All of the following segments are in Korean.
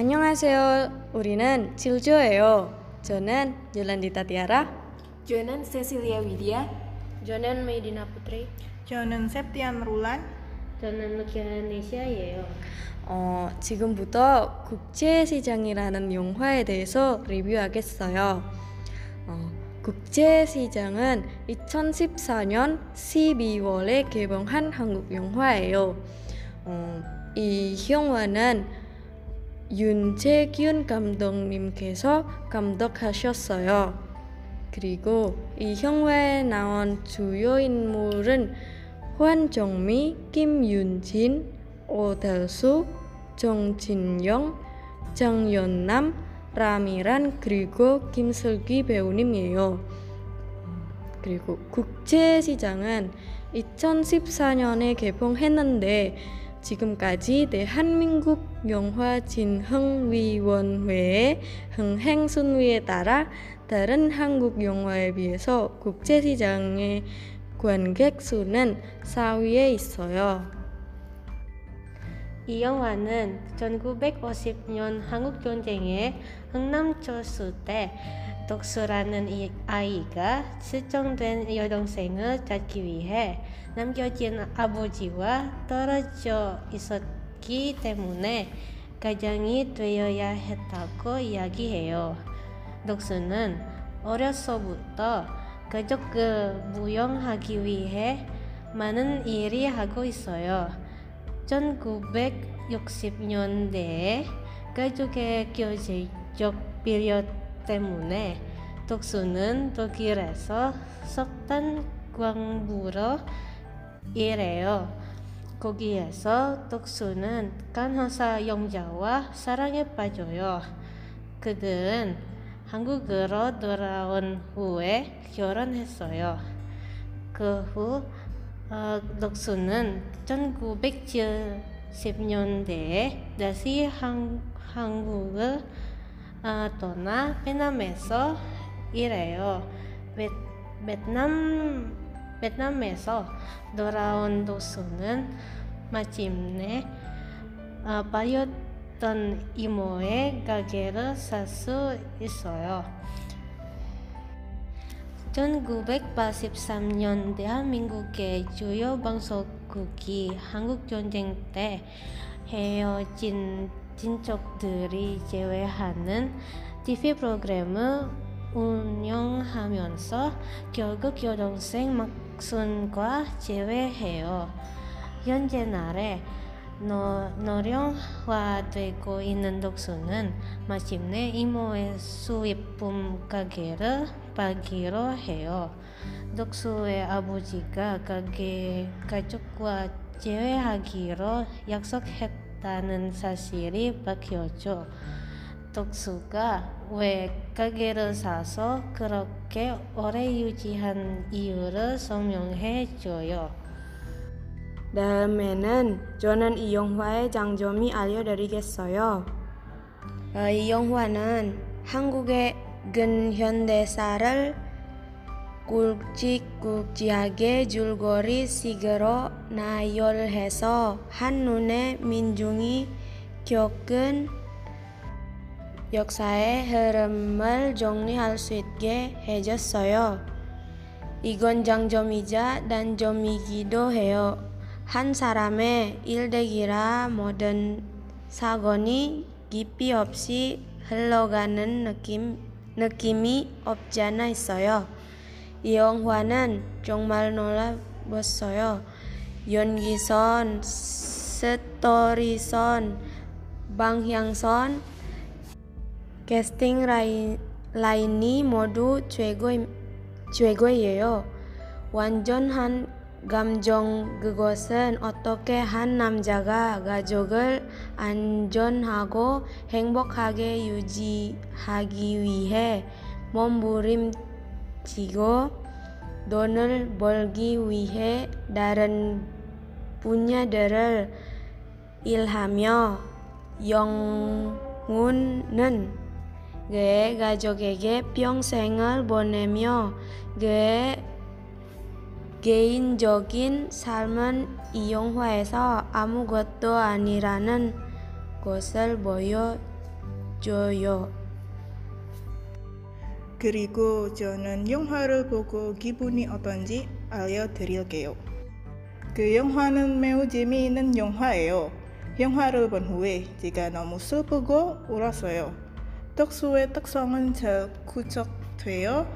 안녕하세요. 우리는 질조예요. 저는 요란디타 Tiara. 저는 Cecilia Widya. 저는 메이디나 Putri. 저는 septian rulan. 저는 루키아네시아예요. 어, 지금부터 국제시장이라는 영화에 대해서 리뷰하겠어요. 어, 국제시장은 2014년 12월에 개봉한 한국 영화예요. 어, 이 영화는 윤재균 감독님께서 감독하셨어요. 그리고 이 영화에 나온 주요 인물은 환정미, 김윤진, 오달수, 정진영, 장연남, 라미란 그리고 김슬기 배우님이에요. 그리고 국제시장은 2014년에 개봉했는데 지금까지 대한민국 영화 진흥위원회의 흥행 순위에 따라 다른 한국 영화에 비해서 국제시장의 관객 수는 4위에 있어요. 이 영화는 1950년 한국 전쟁에 흥남 철수 때 독수라는 이 아이가 실종된 여동생을 찾기 위해 남겨진 아버지와 떨어져 있었기 때문에 가장이 되어야 했다고 이야기해요. 독수는 어려서부터 가족을 무용하기 위해 많은 일이 하고 있어요. 1960년대에 가족의 경제적 비려 때문에 독수는 독일에서 석탄 광부로 일해요. 거기에서 독수는 간호사 영자와 사랑에 빠져요. 그들은 한국으로 돌아온 후에 결혼했어요. 그후 어, 독수는 1970년대에 다시 한, 한국을 어, 떠나 베트남에서 일해요. 베, 베트남 베트남에서 돌아온 독수는 마침내 어, 빠졌던 이모의 가게를 살 수 있어요. 1983년 대한민국의 주요 방송국이 한국전쟁 때 헤어진 친척들이 제외하는 TV 프로그램을 운영하면서 결국 여동생 막순과 재회해요. 현재 날에 노, 노령화되고 있는 독수는 마침내 이모의 수입품 가게를 팔기로 해요. 독수의 아버지가 가게 가족과 재회하기로 약속했 다는 사실이 밝혀져 독수가 왜 가게를 사서 그렇게 오래 유지한 이유를 설명해 줘요. 다음에는 저는 이 영화의 장점이 알려드리겠어요. 어, 이 영화는 한국의 근현대사를 굵직굵직하게 줄거리 식으로 나열해서 한눈에 민중이 겪은 역사의 흐름을 정리할 수 있게 해줬어요. 이건 장점이자 단점이기도 해요. 한 사람의 일대기라 모든 사건이 깊이 없이 흘러가는 느낌, 느낌이 없지 않아 있어요. 이 영화는 정말 놀라웠어요. 연기선, 스토리선, 방향선, 캐스팅 라인, 라인이 모두 최고, 최고예요. 완전한 감정 그것은 어떻게 한 남자가 가족을 안전하고 행복하게 유지하기 위해 몸부림 치고 돈을 벌기 위해 다른 분야들을 일하며 영웅은 그의 가족에게 평생을 보내며 그의 개인적인 삶은 이 영화에서 아무것도 아니라는 것을 보여주었어요. 줘요. 그리고 저는 영화를 보고 기분이 어떤지 알려드릴게요. 그 영화는 매우 재미있는 영화예요. 영화를 본 후에 제가 너무 슬프고 울었어요. 덕수의 특성은 잘 구축되어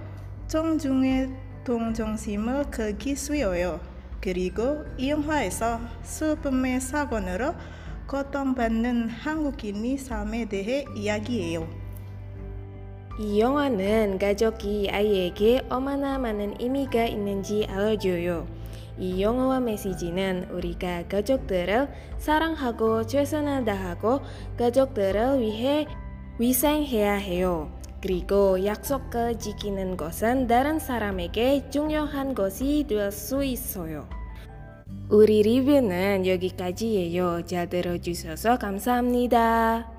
정중의 동정심을 크기 쉬워요. 그리고 이 영화에서 슬픔의 사건으로 고통받는 한국인의 삶에 대해 이야기해요. 이 영화는 가족이 아이에게 얼마나 많은 의미가 있는지 알려줘요. 이 영화와 메시지는 우리가 가족들을 사랑하고 최선을 다하고 가족들을 위해 위생해야 해요. 그리고 약속을 지키는 것은 다른 사람에게 중요한 것이 될 수 있어요. 우리 리뷰는 여기까지예요. 잘 들어주셔서 감사합니다.